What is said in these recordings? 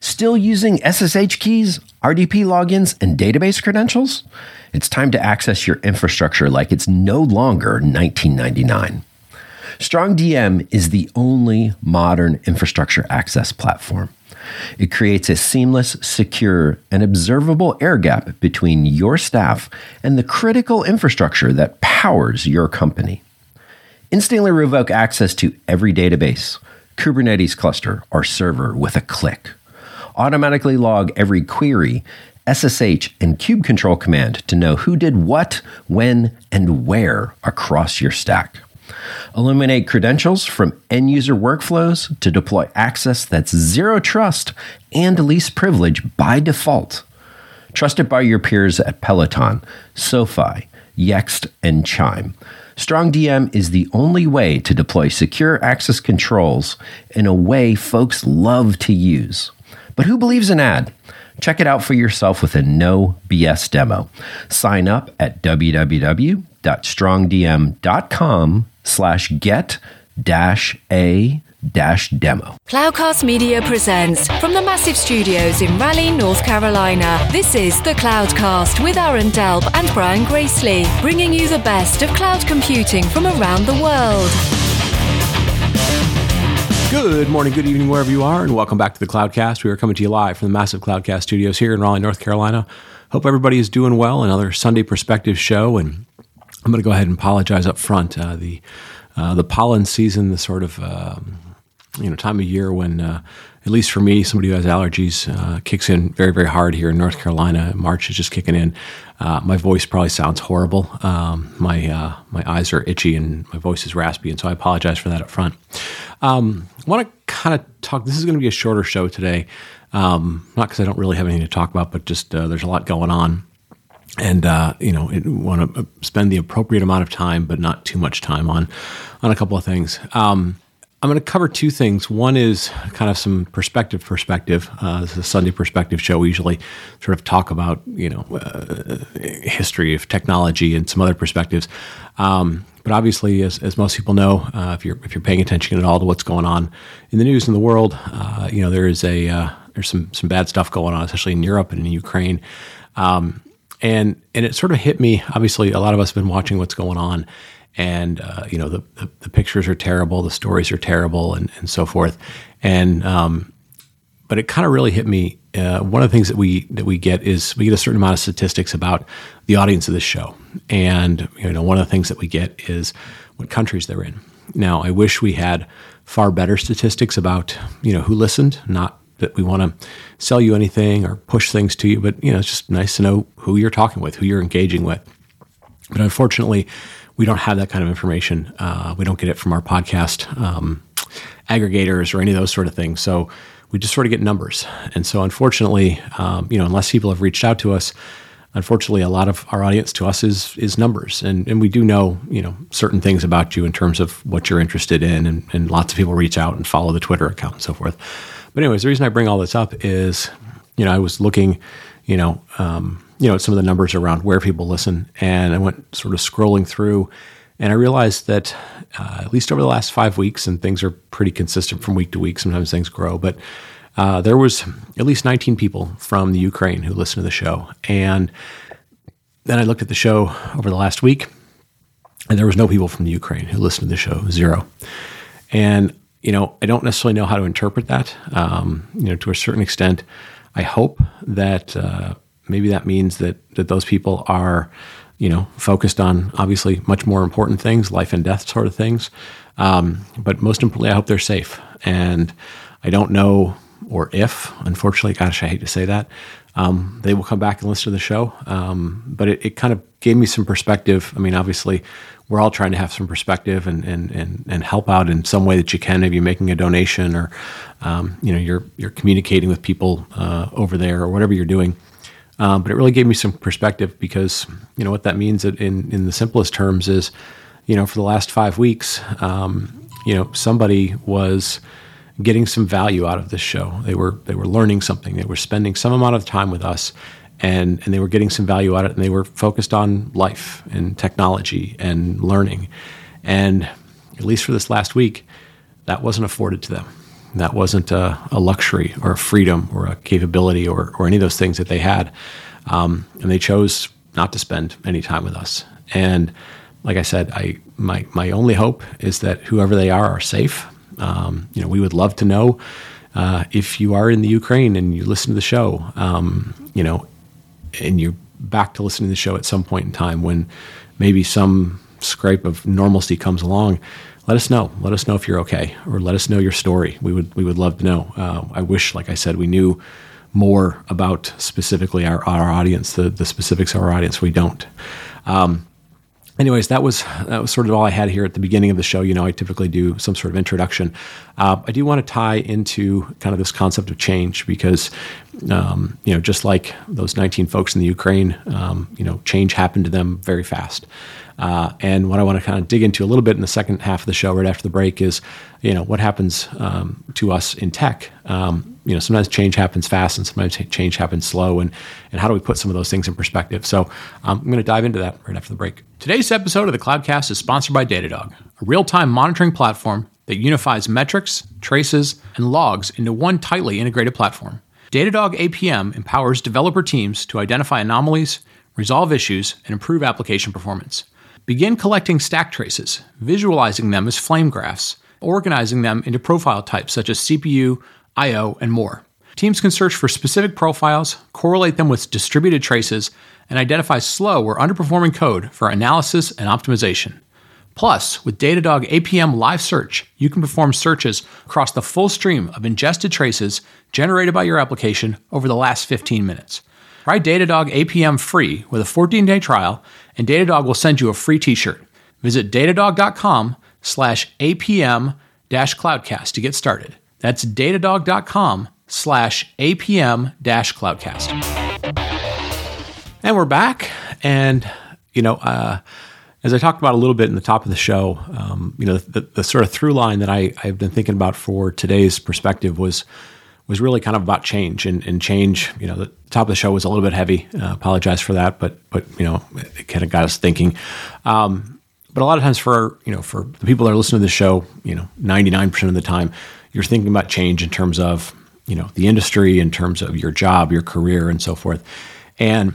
Still using SSH keys, RDP logins, and database credentials? It's time to access your infrastructure like it's no longer 1999. StrongDM is the only modern infrastructure access platform. It creates a seamless, secure, and observable air gap between your staff and the critical infrastructure that powers your company. Instantly revoke access to every database, Kubernetes cluster, or server with a click. Automatically log every query, SSH, and kube control command to know who did what, when, and where across your stack. Eliminate credentials from end user workflows to deploy access that's zero trust and least privilege by default. Trusted by your peers at Peloton, SoFi, Yext, and Chime. StrongDM is the only way to deploy secure access controls in a way folks love to use. But who believes an ad? Check it out for yourself with a no BS demo. Sign up at www.strongdm.com slash get dash a dash demo. Cloudcast Media presents from the massive studios in Raleigh, North Carolina. This is the Cloudcast with Aaron Delp and Brian Gracely, bringing you the best of cloud computing from around the world. Good morning, good evening, wherever you are, and welcome back to the Cloudcast. We are coming to you live from the massive Cloudcast studios here in Raleigh, North Carolina. Hope everybody is doing well. Another Sunday Perspective show, and I'm going to go ahead and apologize up front. Uh, the uh, the pollen season, the sort of um, you know time of year when, uh, at least for me, somebody who has allergies, uh, kicks in very very hard here in North Carolina. March is just kicking in. Uh, my voice probably sounds horrible. Um, my uh, my eyes are itchy and my voice is raspy, and so I apologize for that up front. Um, I want to kind of talk. This is going to be a shorter show today, um, not because I don't really have anything to talk about, but just there's a lot going on and uh, you know want to spend the appropriate amount of time, but not too much time on on a couple of things. Um, I'm going to cover two things. One is kind of some perspective. Perspective. Uh, this is a Sunday perspective show. We usually sort of talk about you know uh, history of technology and some other perspectives. Um, but obviously, as, as most people know, uh, if you're if you're paying attention at all to what's going on in the news in the world, uh, you know there is a uh, there's some some bad stuff going on, especially in Europe and in Ukraine. Um, and and it sort of hit me. Obviously, a lot of us have been watching what's going on, and uh, you know the, the, the pictures are terrible, the stories are terrible, and and so forth. And um, but it kind of really hit me. Uh, one of the things that we that we get is we get a certain amount of statistics about the audience of this show, and you know one of the things that we get is what countries they're in. Now, I wish we had far better statistics about you know who listened, not that we want to sell you anything or push things to you, but you know, it's just nice to know who you're talking with, who you're engaging with. But unfortunately, we don't have that kind of information. Uh, we don't get it from our podcast um, aggregators or any of those sort of things. So we just sort of get numbers. And so, unfortunately, um, you know, unless people have reached out to us, unfortunately, a lot of our audience to us is is numbers, and and we do know you know certain things about you in terms of what you're interested in, and, and lots of people reach out and follow the Twitter account and so forth. But anyways, the reason I bring all this up is, you know, I was looking, you know, um, you know, some of the numbers around where people listen, and I went sort of scrolling through, and I realized that uh, at least over the last five weeks, and things are pretty consistent from week to week. Sometimes things grow, but uh, there was at least 19 people from the Ukraine who listened to the show, and then I looked at the show over the last week, and there was no people from the Ukraine who listened to the show, zero. And you know, I don't necessarily know how to interpret that. Um, you know, to a certain extent, I hope that uh, maybe that means that that those people are, you know, focused on obviously much more important things, life and death sort of things. Um, but most importantly, I hope they're safe. And I don't know or if, unfortunately, gosh, I hate to say that, um, they will come back and listen to the show. Um, but it, it, kind of gave me some perspective. I mean, obviously, we're all trying to have some perspective and, and, and, and help out in some way that you can. Maybe you're making a donation or, um, you know, you're, you're communicating with people uh, over there or whatever you're doing. Um, but it really gave me some perspective because, you know, what that means in, in the simplest terms is, you know, for the last five weeks, um, you know, somebody was getting some value out of this show. They were, they were learning something. They were spending some amount of time with us and and they were getting some value out of it and they were focused on life and technology and learning and at least for this last week that wasn't afforded to them That wasn't a, a, luxury or a freedom or a capability or, or any of those things that they had. Um, and they chose not to spend any time with us. And like I said, I my my only hope is that whoever they are are safe. Um, you know, we would love to know uh, if you are in the Ukraine and you listen to the show. Um, you know, and you're back to listening to the show at some point in time when maybe some scrape of normalcy comes along. Let us know. Let us know if you're okay, or let us know your story. We would we would love to know. Uh, I wish, like I said, we knew more about specifically our, our audience, the, the specifics of our audience. We don't. Um, anyways, that was that was sort of all I had here at the beginning of the show. You know, I typically do some sort of introduction. Uh, I do want to tie into kind of this concept of change because, um, you know, just like those 19 folks in the Ukraine, um, you know, change happened to them very fast. Uh, and what I want to kind of dig into a little bit in the second half of the show, right after the break, is you know what happens um, to us in tech. Um, you know, sometimes change happens fast, and sometimes change happens slow, and and how do we put some of those things in perspective? So um, I'm going to dive into that right after the break. Today's episode of the Cloudcast is sponsored by Datadog, a real-time monitoring platform that unifies metrics, traces, and logs into one tightly integrated platform. Datadog APM empowers developer teams to identify anomalies, resolve issues, and improve application performance. Begin collecting stack traces, visualizing them as flame graphs, organizing them into profile types such as CPU, I/O, and more. Teams can search for specific profiles, correlate them with distributed traces, and identify slow or underperforming code for analysis and optimization. Plus, with Datadog APM Live Search, you can perform searches across the full stream of ingested traces generated by your application over the last 15 minutes. Try Datadog APM free with a 14-day trial, and Datadog will send you a free t-shirt. Visit datadog.com slash APM cloudcast to get started. That's datadog.com slash APM dash cloudcast. And we're back. And, you know, uh, as I talked about a little bit in the top of the show, um, you know, the, the, sort of through line that I, I've been thinking about for today's perspective was was really kind of about change and, and change. You know, the top of the show was a little bit heavy. Uh, apologize for that, but but you know, it kind of got us thinking. Um, but a lot of times for you know for the people that are listening to the show, you know, ninety nine percent of the time, you're thinking about change in terms of you know the industry, in terms of your job, your career, and so forth. And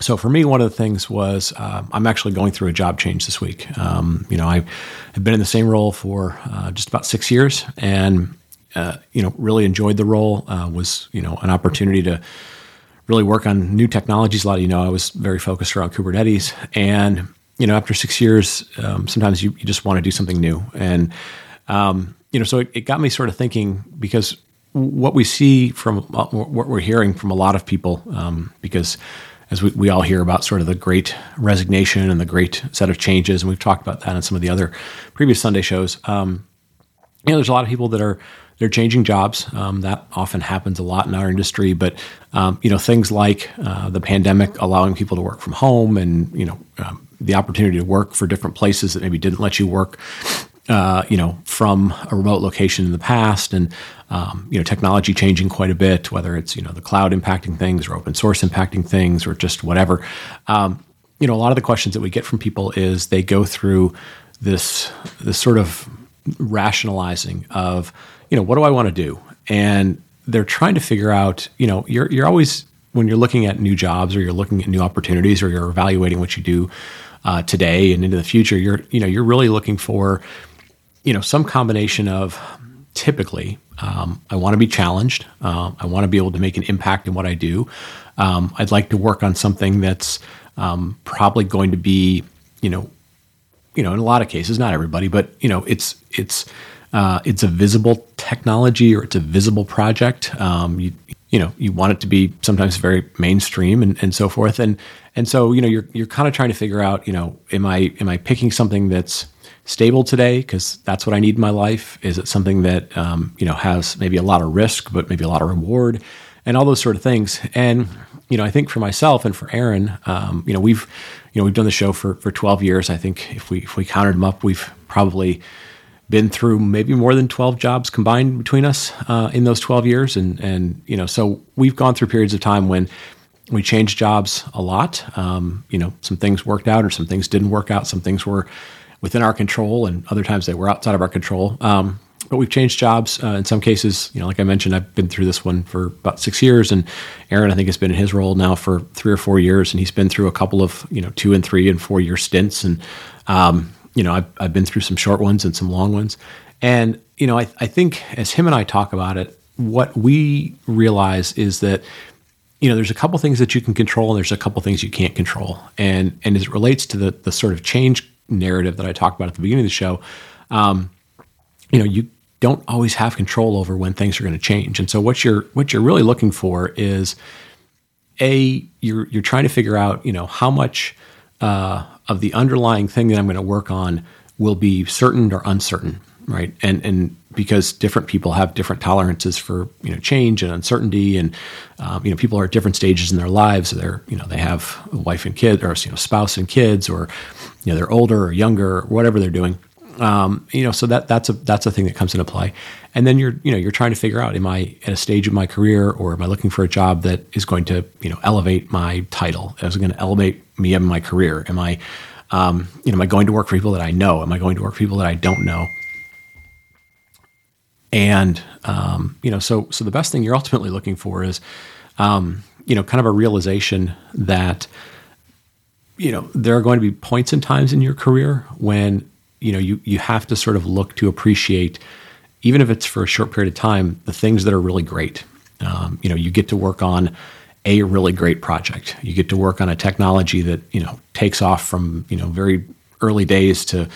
so for me, one of the things was uh, I'm actually going through a job change this week. Um, you know, I have been in the same role for uh, just about six years, and uh, you know, really enjoyed the role. Uh, was you know an opportunity to really work on new technologies. A lot of you know I was very focused around Kubernetes, and you know after six years, um, sometimes you, you just want to do something new, and um, you know so it, it, got me sort of thinking because what we see from uh, what we're hearing from a lot of people, um, because as we, we all hear about sort of the great resignation and the great set of changes, and we've talked about that in some of the other previous Sunday shows. Um, you know, there's a lot of people that are they're changing jobs. Um, that often happens a lot in our industry. But um, you know, things like uh, the pandemic allowing people to work from home, and you know, um, the opportunity to work for different places that maybe didn't let you work. Uh, you know, from a remote location in the past, and um, you know, technology changing quite a bit. Whether it's you know the cloud impacting things, or open source impacting things, or just whatever. Um, you know, a lot of the questions that we get from people is they go through this this sort of rationalizing of you know, what do I want to do? And they're trying to figure out, you know, you're you're always when you're looking at new jobs or you're looking at new opportunities or you're evaluating what you do uh, today and into the future, you're you know you're really looking for, you know, some combination of typically um, I want to be challenged. Uh, I want to be able to make an impact in what I do. Um, I'd like to work on something that's um, probably going to be, you know, you know, in a lot of cases, not everybody, but you know, it's it's uh, it's a visible technology or it's a visible project. Um, you, you know, you want it to be sometimes very mainstream and, and so forth. And, and so, you know, you're, you're kind of trying to figure out, you know, am I, am I picking something that's stable today? Cause that's what I need in my life. Is it something that, um, you know, has maybe a lot of risk, but maybe a lot of reward and all those sort of things. And, you know, I think for myself and for Aaron, um, you know, we've, you know, we've done the show for, for 12 years. I think if we, if we counted them up, we've probably, been through maybe more than 12 jobs combined between us uh, in those 12 years and and you know so we've gone through periods of time when we changed jobs a lot um, you know some things worked out or some things didn't work out some things were within our control and other times they were outside of our control um, but we've changed jobs uh, in some cases. You know, like I mentioned, I've been through this one for about six years, and Aaron, I think, has been in his role now for three or four years, and he's been through a couple of you know two and three and four year stints, and um, you know, I've, I've been through some short ones and some long ones, and you know, I, I think as him and I talk about it, what we realize is that you know there's a couple things that you can control and there's a couple things you can't control and and as it relates to the the sort of change narrative that i talked about at the beginning of the show um, you know you don't always have control over when things are going to change and so what you're what you're really looking for is a you're you're trying to figure out you know how much uh, of the underlying thing that i'm going to work on will be certain or uncertain right and and because different people have different tolerances for you know change and uncertainty, and um, you know people are at different stages in their lives. They're you know they have a wife and kid, or you know spouse and kids, or you know they're older or younger, or whatever they're doing. Um, you know, so that that's a that's a thing that comes into play. And then you're you know you're trying to figure out: Am I at a stage of my career, or am I looking for a job that is going to you know elevate my title? Is it going to elevate me in my career? Am I um, you know, am I going to work for people that I know? Am I going to work for people that I don't know? And um, you know, so so the best thing you're ultimately looking for is, um, you know, kind of a realization that, you know, there are going to be points and times in your career when you know you you have to sort of look to appreciate, even if it's for a short period of time, the things that are really great. Um, you know, you get to work on a really great project. You get to work on a technology that you know takes off from you know very early days to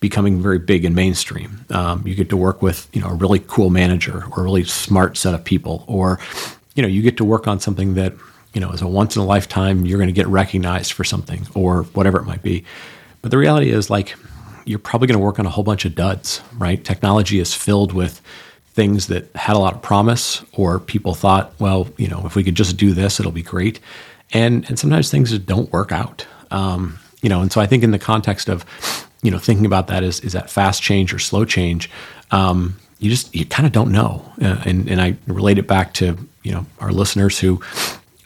becoming very big and mainstream. Um, you get to work with you know a really cool manager or a really smart set of people, or you know you get to work on something that you know is a once in a lifetime. You're going to get recognized for something or whatever it might be. But the reality is like you're probably going to work on a whole bunch of duds, right? Technology is filled with things that had a lot of promise, or people thought, well, you know, if we could just do this, it'll be great. And and sometimes things just don't work out. Um, you know, and so I think in the context of you know, thinking about that is is that fast change or slow change? Um, you just you kind of don't know, uh, and and I relate it back to you know our listeners who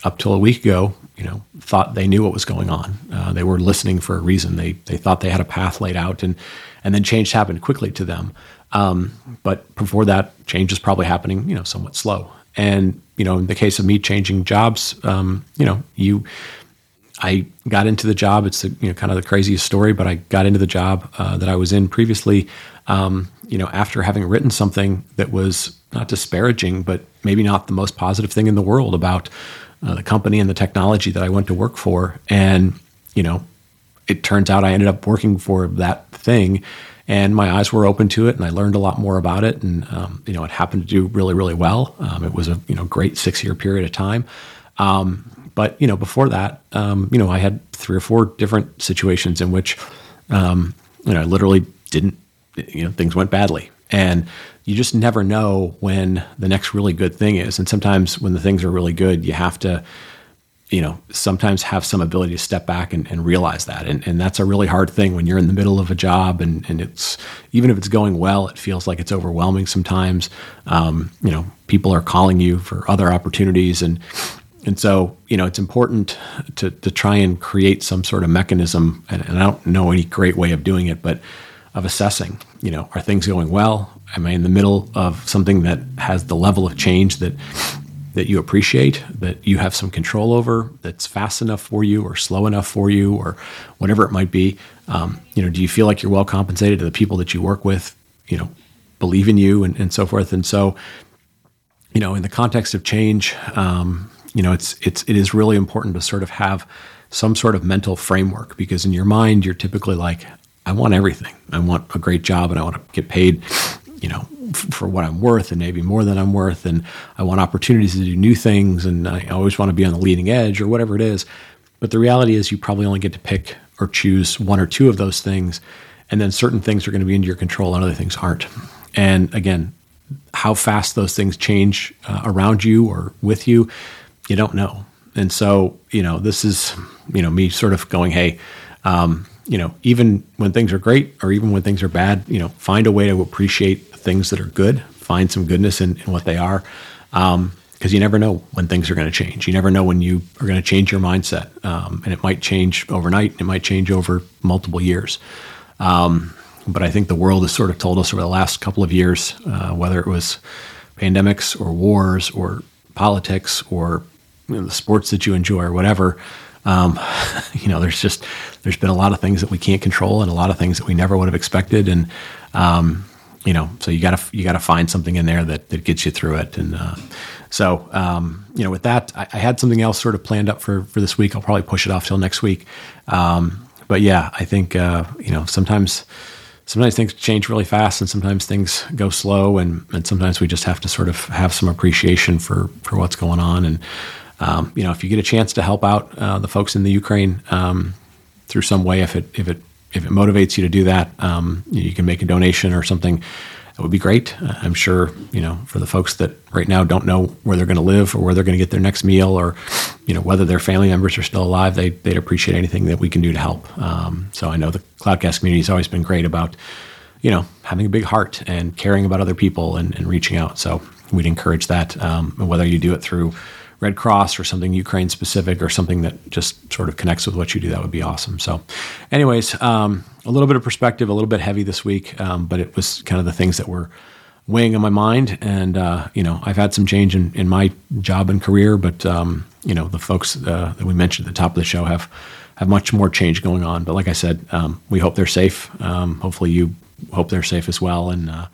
up till a week ago, you know, thought they knew what was going on. Uh, they were listening for a reason. They they thought they had a path laid out, and and then change happened quickly to them. Um, but before that, change is probably happening, you know, somewhat slow. And you know, in the case of me changing jobs, um, you know, you I got into the job. It's you know kind of the craziest story, but I got into the job uh, that I was in previously. Um, you know, after having written something that was not disparaging, but maybe not the most positive thing in the world about uh, the company and the technology that I went to work for, and you know, it turns out I ended up working for that thing, and my eyes were open to it, and I learned a lot more about it, and um, you know, it happened to do really, really well. Um, it was a you know great six year period of time. Um, but you know, before that, um, you know, I had three or four different situations in which, um, you know, I literally didn't, you know, things went badly, and you just never know when the next really good thing is. And sometimes when the things are really good, you have to, you know, sometimes have some ability to step back and, and realize that. And, and that's a really hard thing when you're in the middle of a job and, and it's, even if it's going well, it feels like it's overwhelming sometimes. Um, you know, people are calling you for other opportunities and, and so, you know, it's important to, to try and create some sort of mechanism. And, and, I don't know any great way of doing it, but of assessing, you know, are things going well? Am I in the middle of something that has the level of change that that you appreciate, that you have some control over, that's fast enough for you or slow enough for you or whatever it might be? Um, you know, do you feel like you're well compensated? Do the people that you work with, you know, believe in you and, and so forth? And so, you know, in the context of change, um, you know, it's it's it is really important to sort of have some sort of mental framework because in your mind you're typically like, I want everything. I want a great job and I want to get paid, you know, f- for what I'm worth and maybe more than I'm worth and I want opportunities to do new things and I always want to be on the leading edge or whatever it is. But the reality is you probably only get to pick or choose one or two of those things and then certain things are going to be into your control and other things aren't. And again, how fast those things change uh, around you or with you you don't know. And so, you know, this is, you know, me sort of going, hey, um, you know, even when things are great or even when things are bad, you know, find a way to appreciate things that are good, find some goodness in, in what they are. Um, because you never know when things are going to change. You never know when you are going to change your mindset, um, and it might change overnight. It might change over multiple years. Um, but I think the world has sort of told us over the last couple of years, uh, whether it was pandemics or wars or politics or you know, the sports that you enjoy or whatever. Um, you know, there's just there's been a lot of things that we can't control and a lot of things that we never would have expected, and um, you know, so you gotta you gotta find something in there that that gets you through it. And uh, so, um, you know, with that, I, I, had something else sort of planned up for for this week. I'll probably push it off till next week. Um, but yeah, I think uh, you know sometimes sometimes things change really fast, and sometimes things go slow, and and sometimes we just have to sort of have some appreciation for for what's going on. And um, you know, if you get a chance to help out uh, the folks in the Ukraine um, through some way, if it if it if it motivates you to do that, um, you can make a donation or something that would be great. Uh, I'm sure, you know, for the folks that right now don't know where they're going to live or where they're going to get their next meal or, you know, whether their family members are still alive, they, would appreciate anything that we can do to help. Um, so I know the Cloudcast community has always been great about, you know, having a big heart and caring about other people and, and reaching out. So we'd encourage that. Um, whether you do it through Red Cross or something Ukraine specific or something that just sort of connects with what you do, that would be awesome. So, anyways, um, a little bit of perspective, a little bit heavy this week, um, but it was kind of the things that were weighing on my mind. And, uh, you know, I've had some change in, in my job and career, but, um, you know, the folks uh, that we mentioned at the top of the show have, have much more change going on. But like I said, um, we hope they're safe. Um, hopefully you hope they're safe as well. And, uh,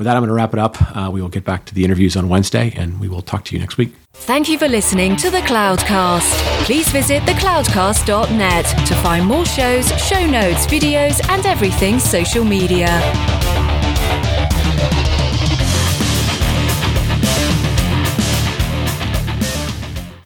with that, I'm going to wrap it up. Uh, we will get back to the interviews on Wednesday, and we will talk to you next week. Thank you for listening to the Cloudcast. Please visit thecloudcast.net to find more shows, show notes, videos, and everything social media.